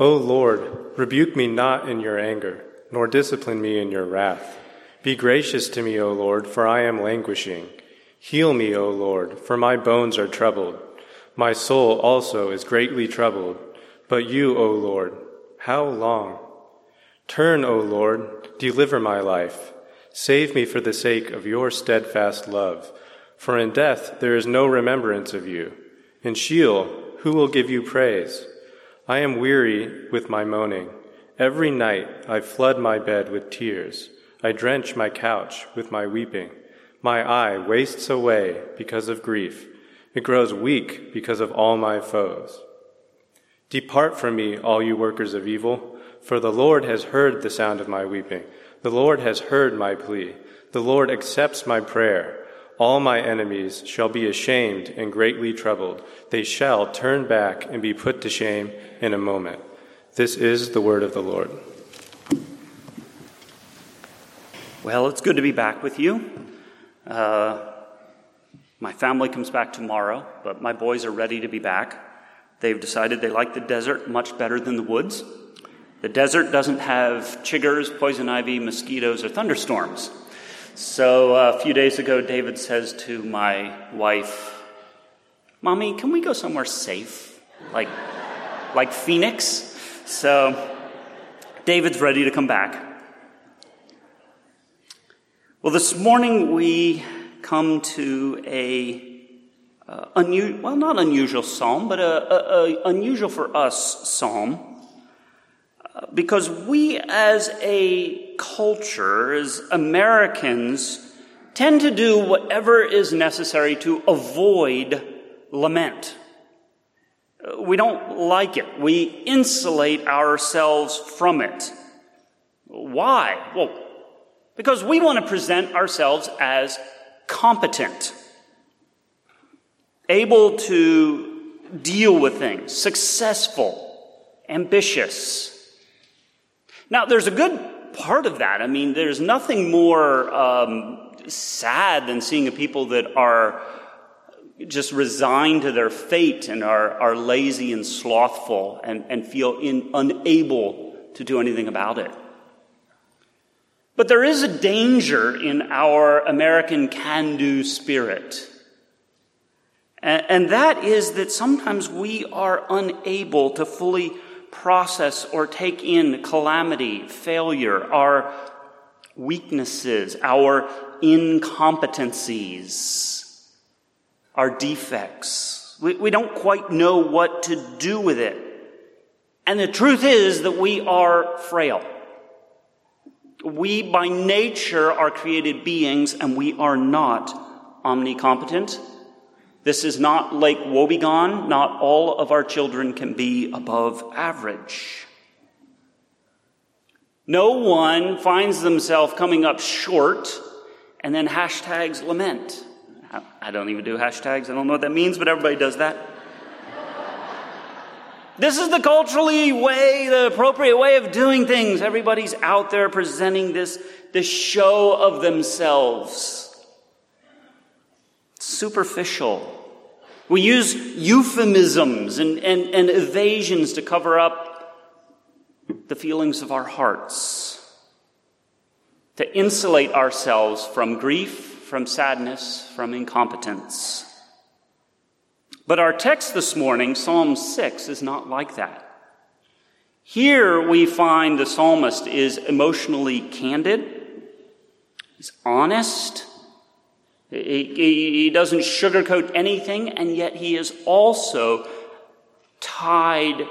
O Lord, rebuke me not in your anger, nor discipline me in your wrath. Be gracious to me, O Lord, for I am languishing. Heal me, O Lord, for my bones are troubled. My soul also is greatly troubled. But you, O Lord, how long? Turn, O Lord, deliver my life. Save me for the sake of your steadfast love. For in death there is no remembrance of you. In Sheol, who will give you praise? I am weary with my moaning. Every night I flood my bed with tears. I drench my couch with my weeping. My eye wastes away because of grief. It grows weak because of all my foes. Depart from me, all you workers of evil, for the Lord has heard the sound of my weeping. The Lord has heard my plea. The Lord accepts my prayer. All my enemies shall be ashamed and greatly troubled. They shall turn back and be put to shame in a moment. This is the word of the Lord. Well, it's good to be back with you. Uh, my family comes back tomorrow, but my boys are ready to be back. They've decided they like the desert much better than the woods. The desert doesn't have chiggers, poison ivy, mosquitoes, or thunderstorms. So uh, a few days ago, David says to my wife, Mommy, can we go somewhere safe? Like, like Phoenix? So David's ready to come back. Well, this morning we come to a uh, unusual, well, not unusual psalm, but a, a, a unusual for us psalm because we as a culture, as Americans, tend to do whatever is necessary to avoid lament. We don't like it. We insulate ourselves from it. Why? Well, because we want to present ourselves as competent, able to deal with things, successful, ambitious. Now, there's a good part of that. I mean, there's nothing more um, sad than seeing a people that are just resigned to their fate and are, are lazy and slothful and, and feel in, unable to do anything about it. But there is a danger in our American can do spirit. And, and that is that sometimes we are unable to fully process or take in calamity, failure, our weaknesses, our incompetencies, our defects. We, we don't quite know what to do with it. And the truth is that we are frail. We by nature are created beings and we are not omnicompetent. This is not Lake Wobegon. Not all of our children can be above average. No one finds themselves coming up short and then hashtags lament. I don't even do hashtags. I don't know what that means, but everybody does that. This is the culturally way, the appropriate way of doing things. Everybody's out there presenting this, this show of themselves superficial. We use euphemisms and, and, and evasions to cover up the feelings of our hearts, to insulate ourselves from grief, from sadness, from incompetence. But our text this morning, Psalm 6, is not like that. Here we find the psalmist is emotionally candid, he's honest, he, he doesn't sugarcoat anything, and yet he is also tied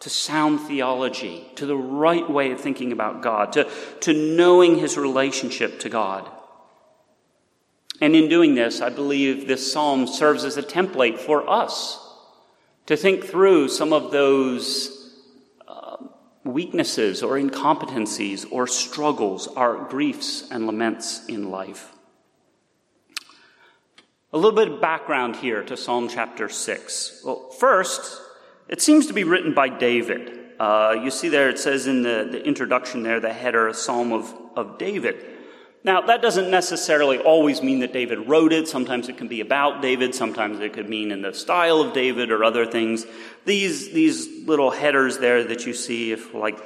to sound theology, to the right way of thinking about God, to, to knowing his relationship to God. And in doing this, I believe this psalm serves as a template for us to think through some of those uh, weaknesses or incompetencies or struggles, our griefs and laments in life. A little bit of background here to Psalm chapter 6. Well, first, it seems to be written by David. Uh, you see there, it says in the, the introduction there, the header, a psalm of, of David. Now, that doesn't necessarily always mean that David wrote it. Sometimes it can be about David. Sometimes it could mean in the style of David or other things. These, these little headers there that you see, if like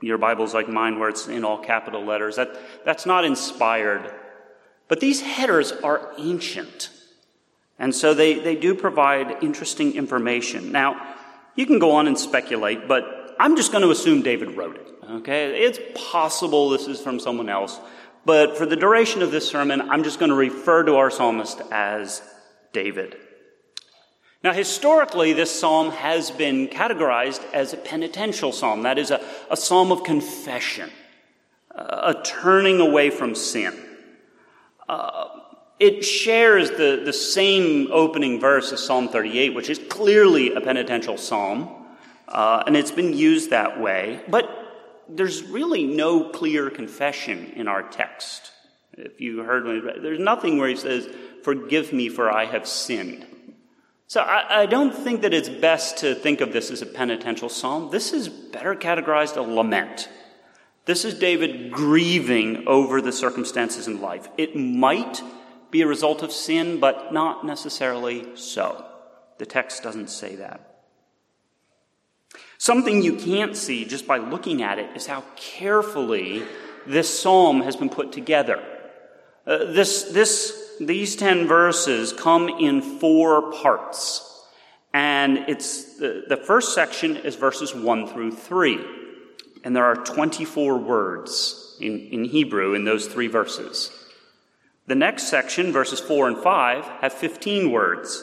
your Bible's like mine where it's in all capital letters, that, that's not inspired. But these headers are ancient. And so they, they do provide interesting information. Now, you can go on and speculate, but I'm just going to assume David wrote it. Okay? It's possible this is from someone else. But for the duration of this sermon, I'm just going to refer to our psalmist as David. Now, historically, this psalm has been categorized as a penitential psalm. That is, a, a psalm of confession, a turning away from sin. Uh, it shares the, the same opening verse as Psalm 38, which is clearly a penitential psalm, uh, and it's been used that way. But there's really no clear confession in our text. If you heard me, there's nothing where he says, Forgive me, for I have sinned. So I, I, don't think that it's best to think of this as a penitential psalm. This is better categorized a lament. This is David grieving over the circumstances in life. It might be a result of sin, but not necessarily so. The text doesn't say that. Something you can't see just by looking at it is how carefully this psalm has been put together. Uh, this, this, these 10 verses come in four parts. And it's the, the first section is verses 1 through 3. And there are 24 words in, in Hebrew in those three verses. The next section, verses 4 and 5, have 15 words.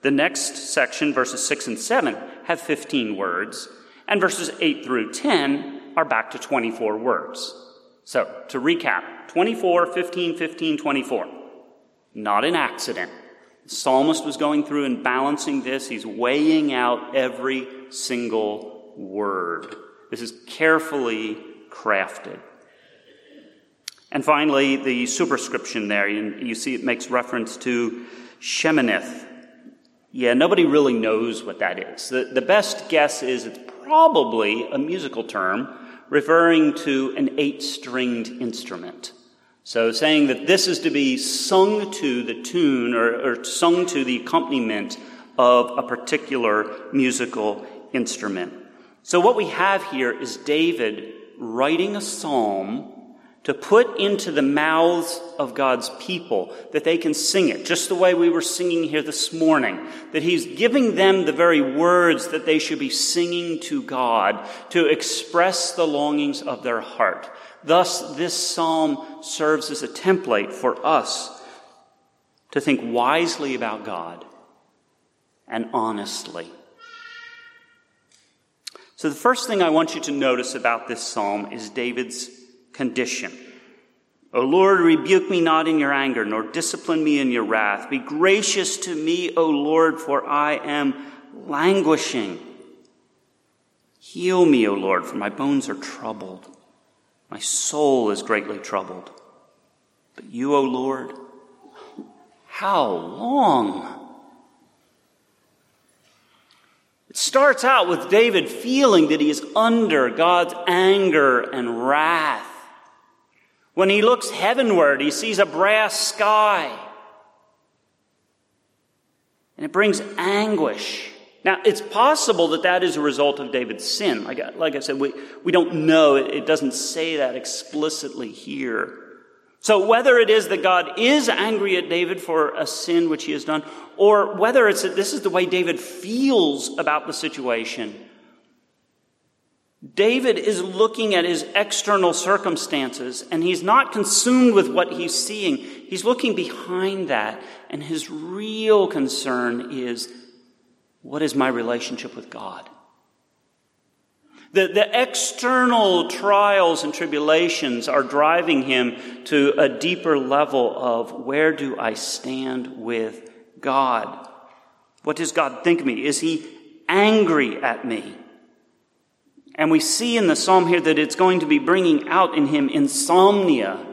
The next section, verses 6 and 7, have 15 words. And verses 8 through 10 are back to 24 words. So, to recap 24, 15, 15, 24. Not an accident. The psalmist was going through and balancing this. He's weighing out every single word. This is carefully crafted. And finally, the superscription there, you, see it makes reference to Sheminith. Yeah, nobody really knows what that is. The, the best guess is it's probably a musical term referring to an eight stringed instrument. So, saying that this is to be sung to the tune or, or sung to the accompaniment of a particular musical instrument. So, what we have here is David writing a psalm to put into the mouths of God's people that they can sing it, just the way we were singing here this morning. That He's giving them the very words that they should be singing to God to express the longings of their heart. Thus, this psalm serves as a template for us to think wisely about God and honestly. So, the first thing I want you to notice about this psalm is David's condition. O Lord, rebuke me not in your anger, nor discipline me in your wrath. Be gracious to me, O Lord, for I am languishing. Heal me, O Lord, for my bones are troubled. My soul is greatly troubled. But you, O Lord, how long? It starts out with David feeling that he is under God's anger and wrath. When he looks heavenward, he sees a brass sky. And it brings anguish. Now, it's possible that that is a result of David's sin. Like, like I said, we, we don't know. It, it doesn't say that explicitly here. So whether it is that God is angry at David for a sin which he has done, or whether it's that this is the way David feels about the situation, David is looking at his external circumstances and he's not consumed with what he's seeing. He's looking behind that and his real concern is what is my relationship with God? The, the external trials and tribulations are driving him to a deeper level of where do I stand with God? What does God think of me? Is he angry at me? And we see in the psalm here that it's going to be bringing out in him insomnia,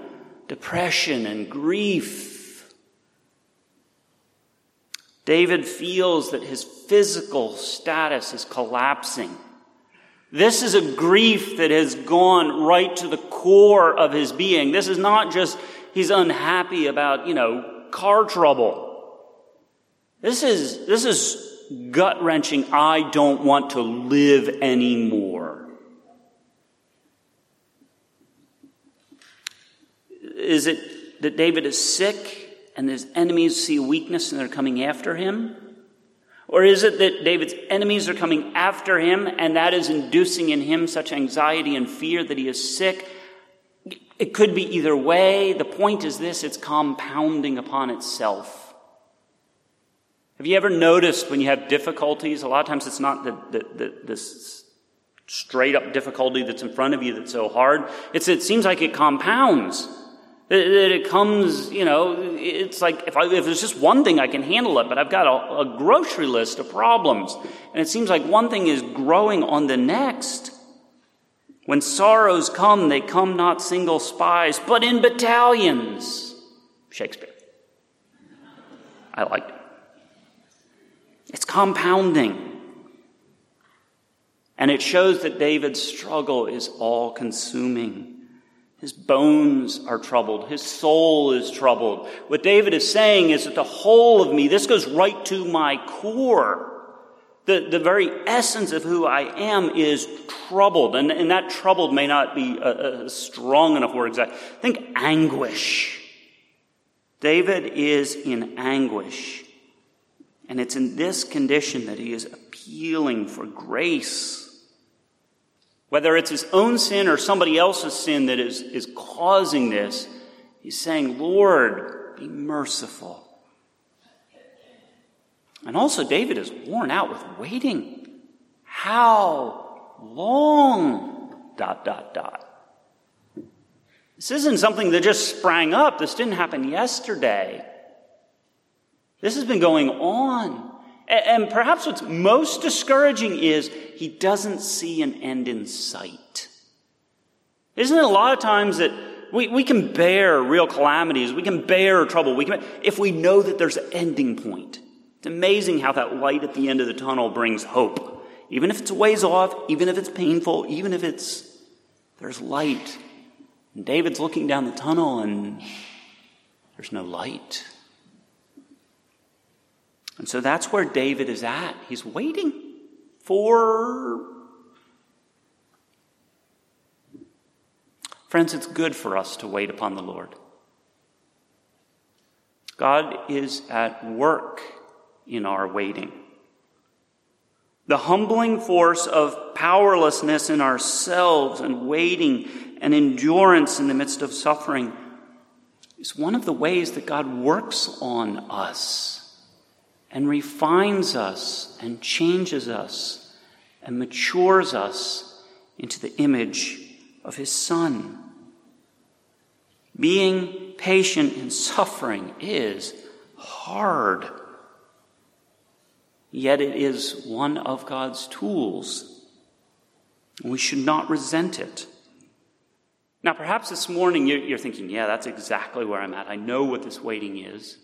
depression, and grief. David feels that his physical status is collapsing. This is a grief that has gone right to the core of his being. This is not just he's unhappy about, you know, car trouble. This is, this is gut wrenching. I don't want to live anymore. Is it that David is sick and his enemies see weakness and they're coming after him? Or is it that David's enemies are coming after him and that is inducing in him such anxiety and fear that he is sick? It could be either way. The point is this it's compounding upon itself. Have you ever noticed when you have difficulties? A lot of times it's not the, the, the, this straight up difficulty that's in front of you that's so hard. It's, it seems like it compounds. That it comes, you know, it's like if, I, if there's just one thing I can handle it, but I've got a, a grocery list of problems. And it seems like one thing is growing on the next. When sorrows come, they come not single spies, but in battalions. Shakespeare. I like it. It's compounding. And it shows that David's struggle is all consuming. His bones are troubled. His soul is troubled. What David is saying is that the whole of me, this goes right to my core. The, the very essence of who I am is troubled. And, and that troubled may not be a, a strong enough word exact. Think anguish. David is in anguish. And it's in this condition that he is appealing for grace whether it's his own sin or somebody else's sin that is, is causing this, he's saying, Lord, be merciful. And also, David is worn out with waiting. How long? Dot, dot, dot. This isn't something that just sprang up. This didn't happen yesterday. This has been going on. And perhaps what's most discouraging is he doesn't see an end in sight. Isn't it a lot of times that we, we can bear real calamities, we can bear trouble, we can, if we know that there's an ending point. It's amazing how that light at the end of the tunnel brings hope. Even if it's a ways off, even if it's painful, even if it's, there's light. And David's looking down the tunnel and there's no light. And so that's where David is at. He's waiting for. Friends, it's good for us to wait upon the Lord. God is at work in our waiting. The humbling force of powerlessness in ourselves and waiting and endurance in the midst of suffering is one of the ways that God works on us and refines us and changes us and matures us into the image of his Son. Being patient in suffering is hard, yet it is one of God's tools. We should not resent it. Now, perhaps this morning you're thinking, yeah, that's exactly where I'm at. I know what this waiting is.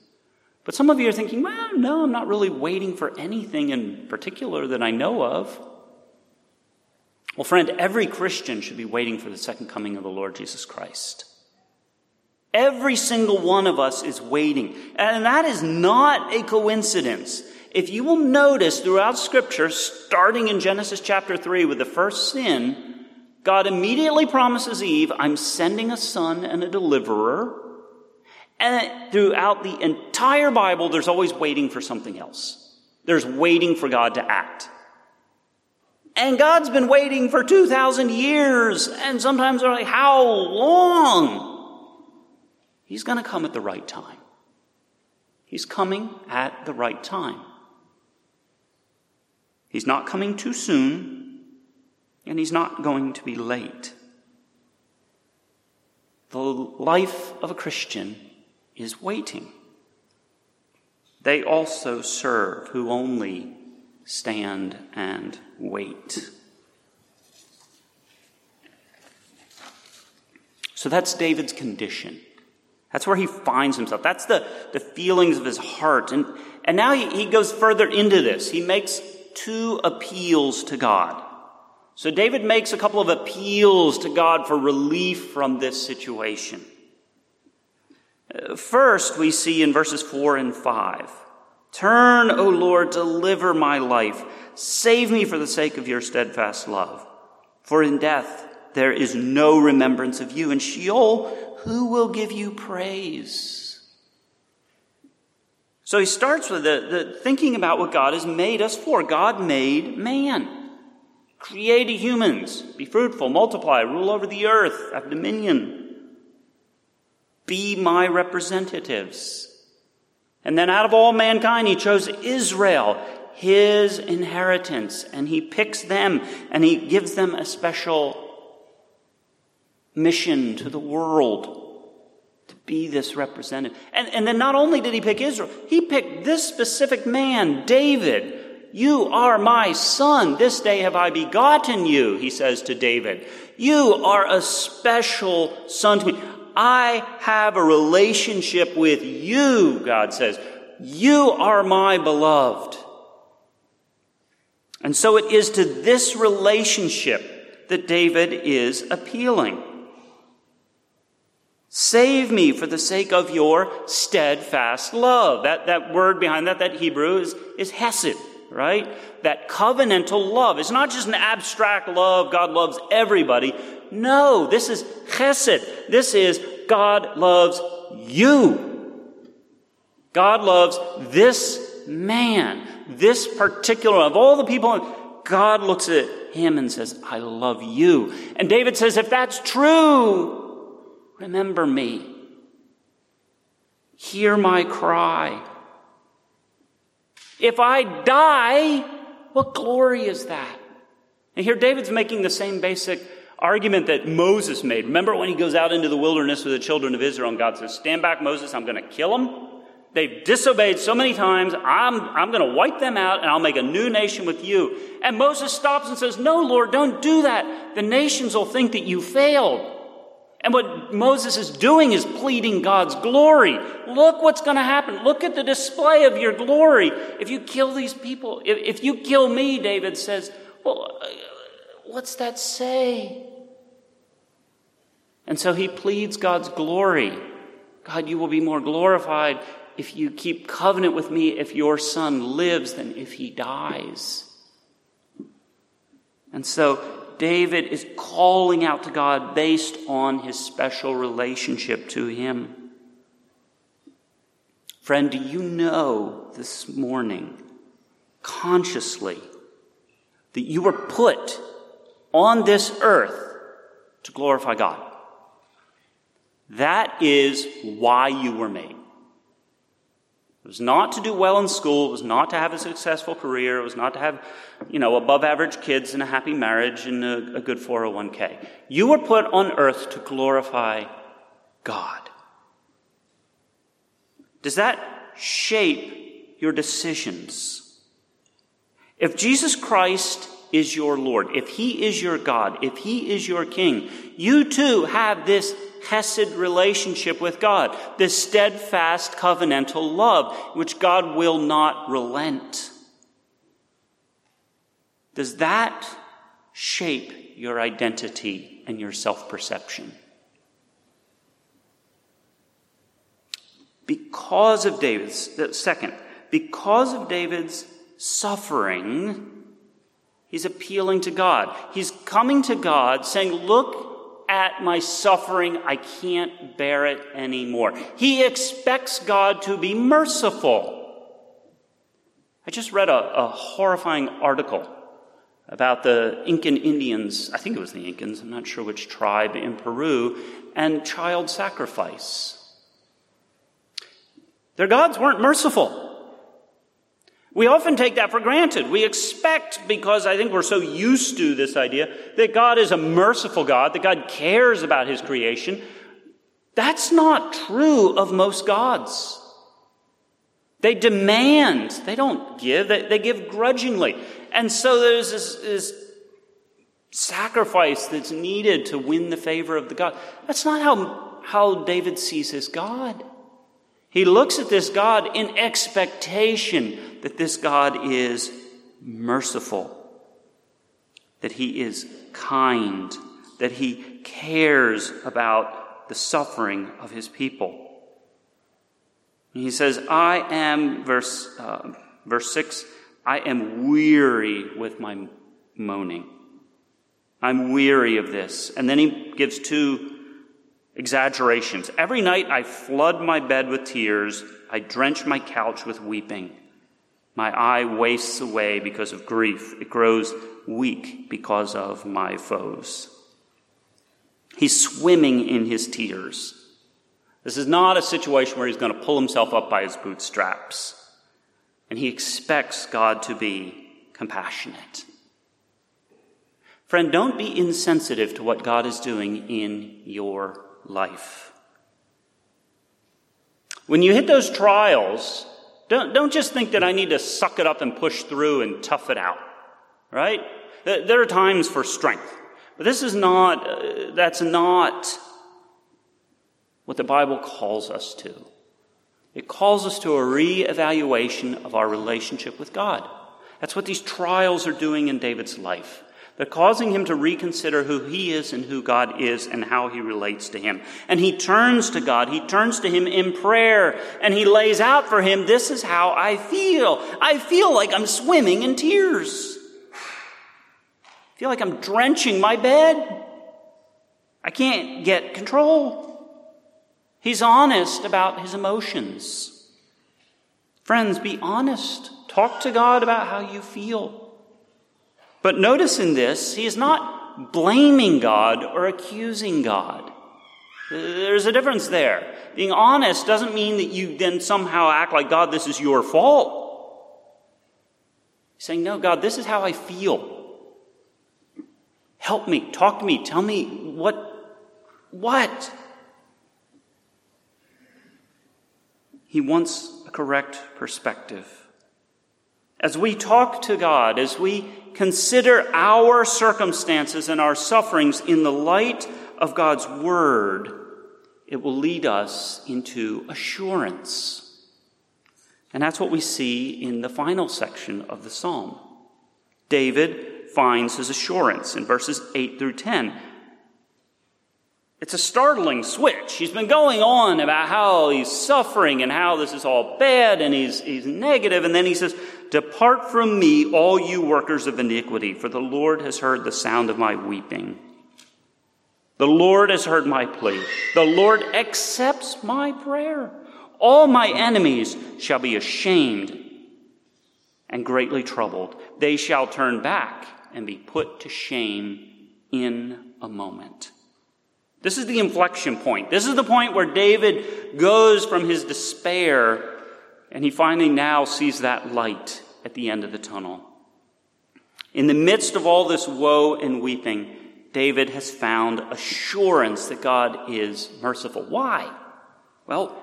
But some of you are thinking, well, no, I'm not really waiting for anything in particular that I know of. Well, friend, every Christian should be waiting for the second coming of the Lord Jesus Christ. Every single one of us is waiting. And that is not a coincidence. If you will notice throughout Scripture, starting in Genesis chapter 3 with the first sin, God immediately promises Eve, I'm sending a son and a deliverer and throughout the entire Bible, there's always waiting for something else. There's waiting for God to act. And God's been waiting for 2,000 years, and sometimes they're like, how long? He's going to come at the right time. He's coming at the right time. He's not coming too soon, and he's not going to be late. The life of a Christian is waiting. They also serve who only stand and wait. So that's David's condition. That's where he finds himself. That's the, the feelings of his heart. And, and now he, he goes further into this. He makes two appeals to God. So David makes a couple of appeals to God for relief from this situation. First, we see in verses 4 and 5 Turn, O Lord, deliver my life. Save me for the sake of your steadfast love. For in death there is no remembrance of you. In Sheol, who will give you praise? So he starts with the, the thinking about what God has made us for. God made man created humans. Be fruitful, multiply, rule over the earth, have dominion. Be my representatives. And then out of all mankind, he chose Israel, his inheritance, and he picks them and he gives them a special mission to the world to be this representative. And, and then not only did he pick Israel, he picked this specific man, David, you are my son. This day have I begotten you, he says to David. You are a special son to me. I have a relationship with you, God says. You are my beloved. And so it is to this relationship that David is appealing. Save me for the sake of your steadfast love. That, that word behind that, that Hebrew is, is hesed right? That covenantal love. It's not just an abstract love, God loves everybody. No, this is chesed. This is God loves you. God loves this man, this particular, of all the people, God looks at him and says, I love you. And David says, if that's true, remember me. Hear my cry. If I die, what glory is that? And here David's making the same basic argument that Moses made. Remember when he goes out into the wilderness with the children of Israel and God says, Stand back, Moses, I'm going to kill them. They've disobeyed so many times, I'm, I'm going to wipe them out and I'll make a new nation with you. And Moses stops and says, No, Lord, don't do that. The nations will think that you failed. And what Moses is doing is pleading God's glory. Look what's going to happen. Look at the display of your glory. If you kill these people, if, if you kill me, David says, well, uh, what's that say? And so he pleads God's glory. God, you will be more glorified if you keep covenant with me if your son lives than if he dies. And so David is calling out to God based on his special relationship to him. Friend, do you know this morning, consciously, that you were put on this earth to glorify God? That is why you were made. It was not to do well in school. It was not to have a successful career. It was not to have, you know, above average kids and a happy marriage and a, a good 401k. You were put on earth to glorify God. Does that shape your decisions? If Jesus Christ is your Lord, if He is your God, if He is your King, you too have this Hesed relationship with God, this steadfast covenantal love, which God will not relent. Does that shape your identity and your self perception? Because of David's, second, because of David's suffering, he's appealing to God. He's coming to God saying, Look at my suffering. I can't bear it anymore. He expects God to be merciful. I just read a, a horrifying article about the Incan Indians, I think it was the Incans, I'm not sure which tribe in Peru, and child sacrifice. Their gods weren't merciful. We often take that for granted. We expect, because I think we're so used to this idea, that God is a merciful God, that God cares about his creation. That's not true of most gods. They demand, they don't give, they, they give grudgingly. And so there's this, this sacrifice that's needed to win the favor of the God. That's not how, how David sees his God. He looks at this God in expectation that this God is merciful, that he is kind, that he cares about the suffering of his people. He says, I am, verse, uh, verse 6, I am weary with my moaning. I'm weary of this. And then he gives two exaggerations. Every night I flood my bed with tears. I drench my couch with weeping. My eye wastes away because of grief. It grows weak because of my foes. He's swimming in his tears. This is not a situation where he's going to pull himself up by his bootstraps. And he expects God to be compassionate. Friend, don't be insensitive to what God is doing in your life. When you hit those trials, don't, don't just think that I need to suck it up and push through and tough it out, right? There are times for strength. But this is not, uh, that's not what the Bible calls us to. It calls us to a re-evaluation of our relationship with God. That's what these trials are doing in David's life. Causing him to reconsider who he is and who God is and how he relates to him. And he turns to God. He turns to him in prayer and he lays out for him, this is how I feel. I feel like I'm swimming in tears. I feel like I'm drenching my bed. I can't get control. He's honest about his emotions. Friends, be honest. Talk to God about how you feel. But notice in this, he is not blaming God or accusing God. There's a difference there. Being honest doesn't mean that you then somehow act like, God, this is your fault. He's saying, No, God, this is how I feel. Help me, talk to me, tell me what, what? He wants a correct perspective. As we talk to God, as we consider our circumstances and our sufferings in the light of God's Word, it will lead us into assurance. And that's what we see in the final section of the psalm. David finds his assurance in verses 8 through 10. It's a startling switch. He's been going on about how he's suffering and how this is all bad and he's, he's negative. And then he says, Depart from me, all you workers of iniquity, for the Lord has heard the sound of my weeping. The Lord has heard my plea. The Lord accepts my prayer. All my enemies shall be ashamed and greatly troubled. They shall turn back and be put to shame in a moment. This is the inflection point. This is the point where David goes from his despair and he finally now sees that light at the end of the tunnel. In the midst of all this woe and weeping, David has found assurance that God is merciful. Why? Well,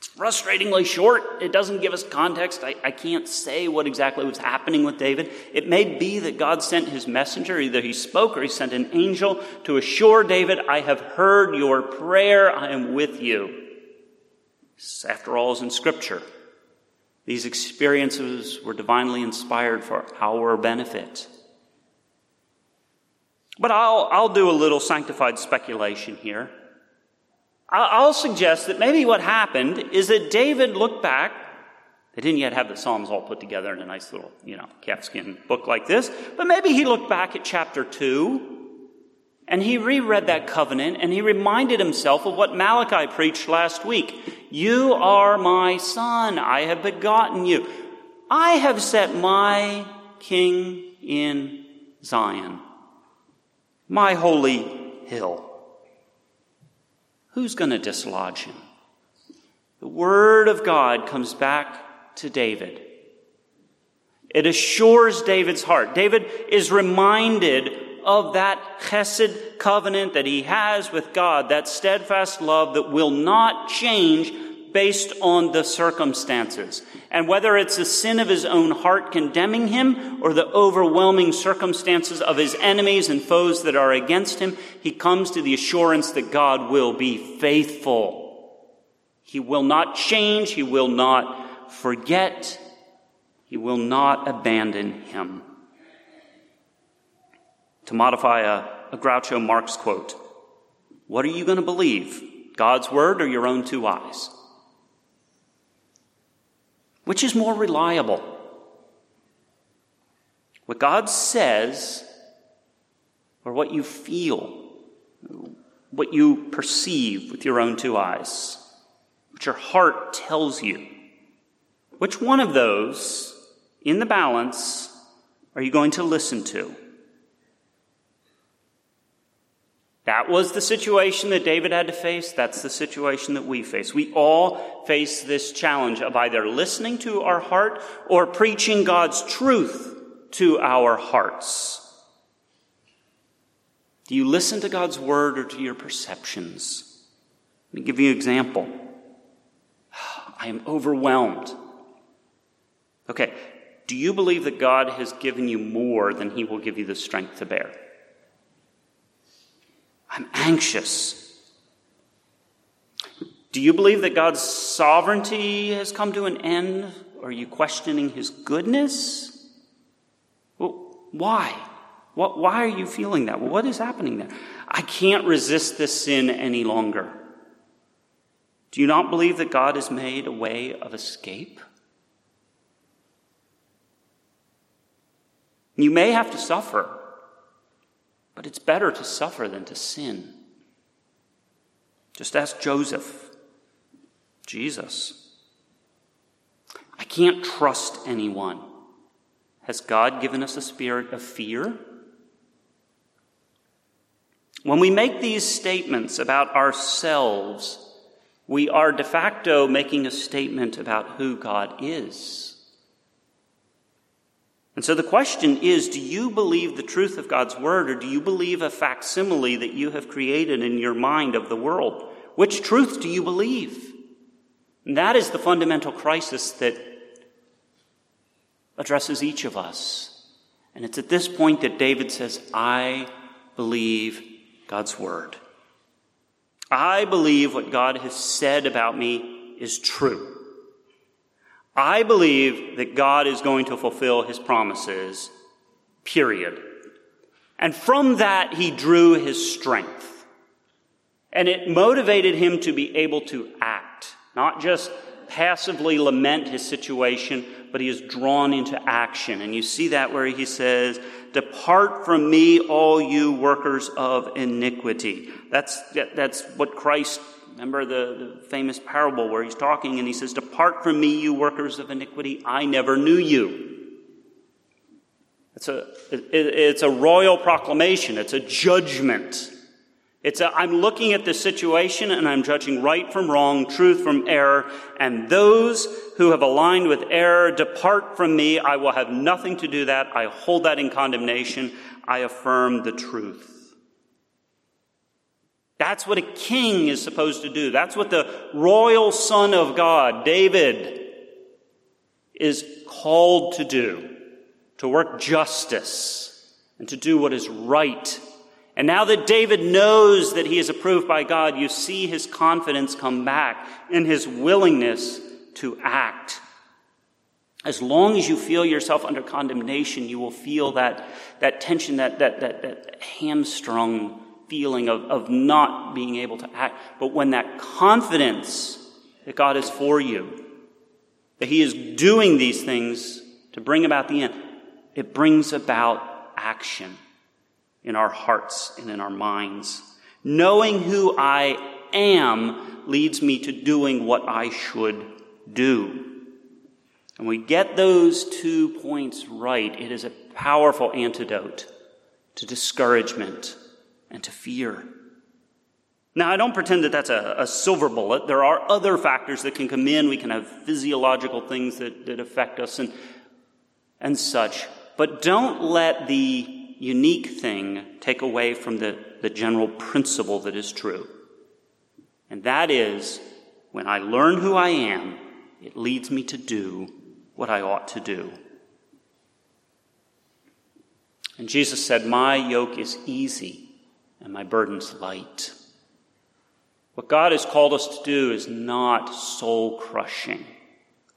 it's frustratingly short. It doesn't give us context. I, I, can't say what exactly was happening with David. It may be that God sent his messenger, either he spoke or he sent an angel to assure David, I have heard your prayer, I am with you. After all, is in Scripture. These experiences were divinely inspired for our benefit. But I'll, I'll do a little sanctified speculation here. I'll suggest that maybe what happened is that David looked back. They didn't yet have the Psalms all put together in a nice little, you know, calfskin book like this, but maybe he looked back at chapter 2 and he reread that covenant and he reminded himself of what Malachi preached last week. You are my son. I have begotten you. I have set my king in Zion, my holy hill. Who's going to dislodge him? The word of God comes back to David. It assures David's heart. David is reminded of that chesed covenant that he has with God, that steadfast love that will not change based on the circumstances. And whether it's the sin of his own heart condemning him or the overwhelming circumstances of his enemies and foes that are against him, he comes to the assurance that God will be faithful. He will not change. He will not forget. He will not abandon him. To modify a, a Groucho Marx quote, what are you going to believe? God's word or your own two eyes? Which is more reliable? What God says or what you feel, what you perceive with your own two eyes, what your heart tells you? Which one of those in the balance are you going to listen to? That was the situation that David had to face. That's the situation that we face. We all face this challenge of either listening to our heart or preaching God's truth to our hearts. Do you listen to God's word or to your perceptions? Let me give you an example. I am overwhelmed. Okay, do you believe that God has given you more than He will give you the strength to bear? I'm anxious. Do you believe that God's sovereignty has come to an end? Are you questioning His goodness? Well, why? What, why are you feeling that? What is happening there? I can't resist this sin any longer. Do you not believe that God has made a way of escape? You may have to suffer, but it's better to suffer than to sin. Just ask Joseph, Jesus. I can't trust anyone. Has God given us a spirit of fear? When we make these statements about ourselves, we are de facto making a statement about who God is. And so the question is do you believe the truth of God's word, or do you believe a facsimile that you have created in your mind of the world? Which truth do you believe? And that is the fundamental crisis that addresses each of us. And it's at this point that David says, I believe God's word. I believe what God has said about me is true. I believe that God is going to fulfill his promises, period. And from that, he drew his strength. And it motivated him to be able to act, not just passively lament his situation, but he is drawn into action. And you see that where he says, Depart from me, all you workers of iniquity. That's, that's what Christ Remember the, the, famous parable where he's talking and he says, Depart from me, you workers of iniquity, I never knew you. It's a, it, it's a royal proclamation, it's a judgment. It's a, I'm looking at this situation and I'm judging right from wrong, truth from error, and those who have aligned with error, depart from me. I will have nothing to do that. I hold that in condemnation. I affirm the truth. That's what a king is supposed to do. That's what the royal son of God, David, is called to do. To work justice and to do what is right. And now that David knows that he is approved by God, you see his confidence come back in his willingness to act. As long as you feel yourself under condemnation, you will feel that, that tension, that, that, that, that hamstrung feeling of, of not being able to act. But when that confidence that God is for you, that He is doing these things to bring about the end, it brings about action in our hearts and in our minds. Knowing who I am leads me to doing what I should do. And we get those two points right, it is a powerful antidote to discouragement and to fear. Now, I don't pretend that that's a, a, silver bullet. There are other factors that can come in. We can have physiological things that, that affect us and, and such. But don't let the unique thing take away from the, the general principle that is true. And that is, when I learn who I am, it leads me to do what I ought to do. And Jesus said, My yoke is easy and my burden's light. What God has called us to do is not soul crushing.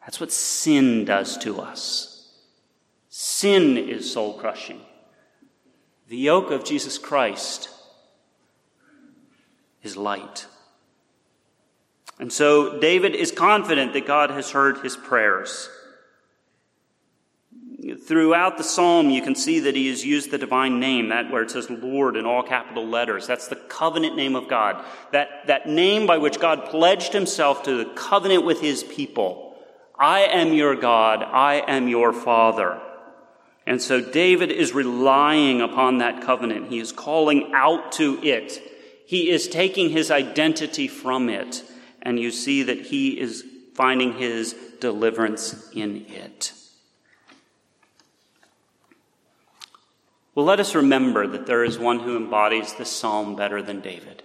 That's what sin does to us. Sin is soul crushing. The yoke of Jesus Christ is light. And so David is confident that God has heard his prayers. Throughout the psalm, you can see that he has used the divine name, that where it says Lord in all capital letters. That's the covenant name of God. That, that name by which God pledged himself to the covenant with his people. I am your God. I am your Father. And so David is relying upon that covenant. He is calling out to it. He is taking his identity from it. And you see that he is finding his deliverance in it. Well, let us remember that there is one who embodies this psalm better than David.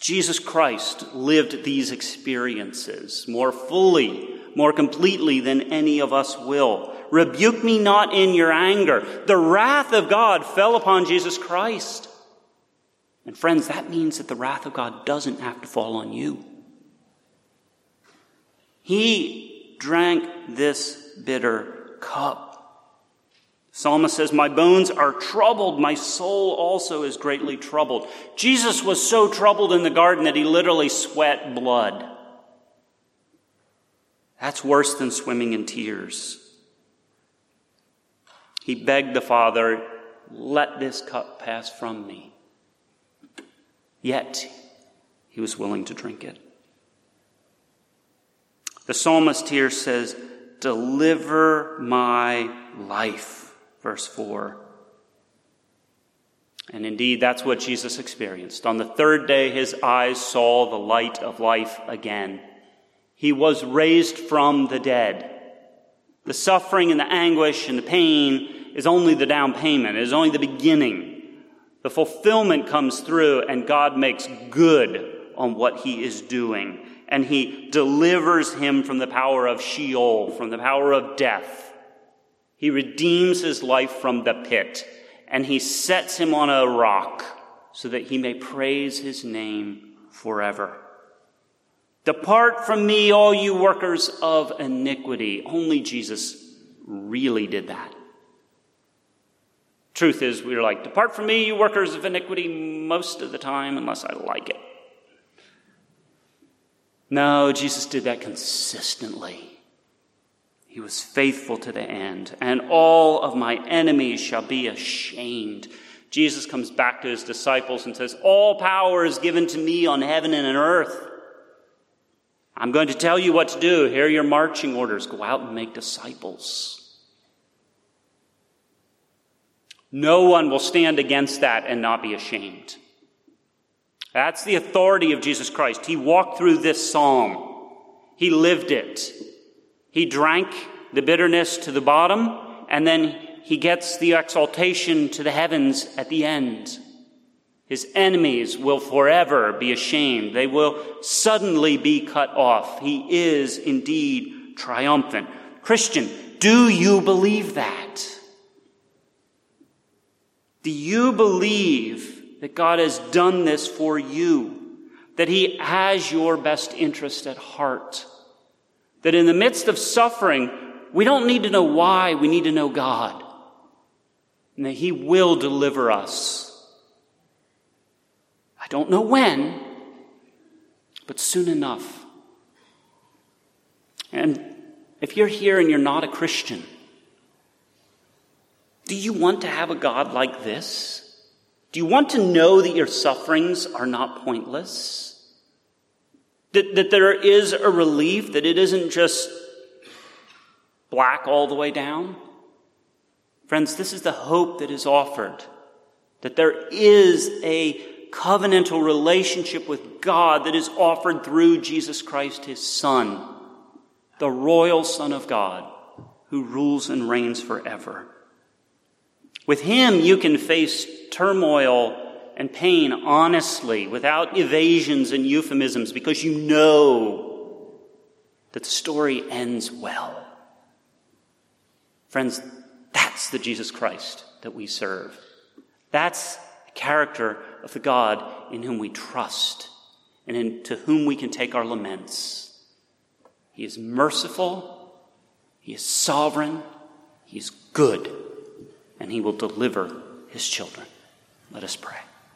Jesus Christ lived these experiences more fully, more completely than any of us will. Rebuke me not in your anger. The wrath of God fell upon Jesus Christ. And friends, that means that the wrath of God doesn't have to fall on you. He drank this bitter cup. Psalmist says, My bones are troubled. My soul also is greatly troubled. Jesus was so troubled in the garden that he literally sweat blood. That's worse than swimming in tears. He begged the Father, Let this cup pass from me. Yet, he was willing to drink it. The psalmist here says, Deliver my life verse 4. And indeed, that's what Jesus experienced. On the third day, his eyes saw the light of life again. He was raised from the dead. The suffering and the anguish and the pain is only the down payment, it is only the beginning. The fulfillment comes through, and God makes good on what he is doing. And he delivers him from the power of Sheol, from the power of death. He redeems his life from the pit, and he sets him on a rock so that he may praise his name forever. Depart from me, all you workers of iniquity. Only Jesus really did that. Truth is, we're like, Depart from me, you workers of iniquity, most of the time, unless I like it. No, Jesus did that consistently. He was faithful to the end, and all of my enemies shall be ashamed. Jesus comes back to his disciples and says, All power is given to me on heaven and on earth. I'm going to tell you what to do. Here are your marching orders. Go out and make disciples. No one will stand against that and not be ashamed. That's the authority of Jesus Christ. He walked through this psalm. He lived it. He drank the bitterness to the bottom, and then he gets the exaltation to the heavens at the end. His enemies will forever be ashamed. They will suddenly be cut off. He is indeed triumphant. Christian, do you believe that? Do you believe that God has done this for you? That He has your best interest at heart? That in the midst of suffering, we don't need to know why, we need to know God. And that He will deliver us. I don't know when, but soon enough. And if you're here and you're not a Christian, do you want to have a God like this? Do you want to know that your sufferings are not pointless? That, that there is a relief, that it isn't just black all the way down. Friends, this is the hope that is offered that there is a covenantal relationship with God that is offered through Jesus Christ, his Son, the royal Son of God, who rules and reigns forever. With him, you can face turmoil and pain honestly, without evasions and euphemisms, because you know that the story ends well. Friends, that's the Jesus Christ that we serve. That's the character of the God in whom we trust and in, to whom we can take our laments. He is merciful, He is sovereign, He is good, and He will deliver His children. Let us pray.